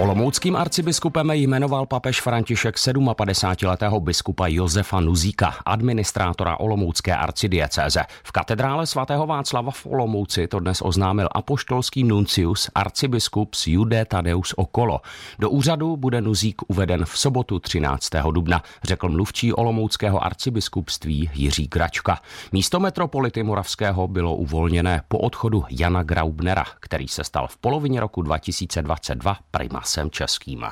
Olomouckým arcibiskupem jmenoval papež František 57-letého biskupa Josefa Nuzíka, administrátora Olomoucké arcidiecéze. V katedrále svatého Václava v Olomouci to dnes oznámil apoštolský nuncius arcibiskup z Jude Tadeus Okolo. Do úřadu bude Nuzík uveden v sobotu 13. dubna, řekl mluvčí Olomouckého arcibiskupství Jiří Gračka. Místo metropolity Moravského bylo uvolněné po odchodu Jana Graubnera, který se stal v polovině roku 2022 prima hlasem českým.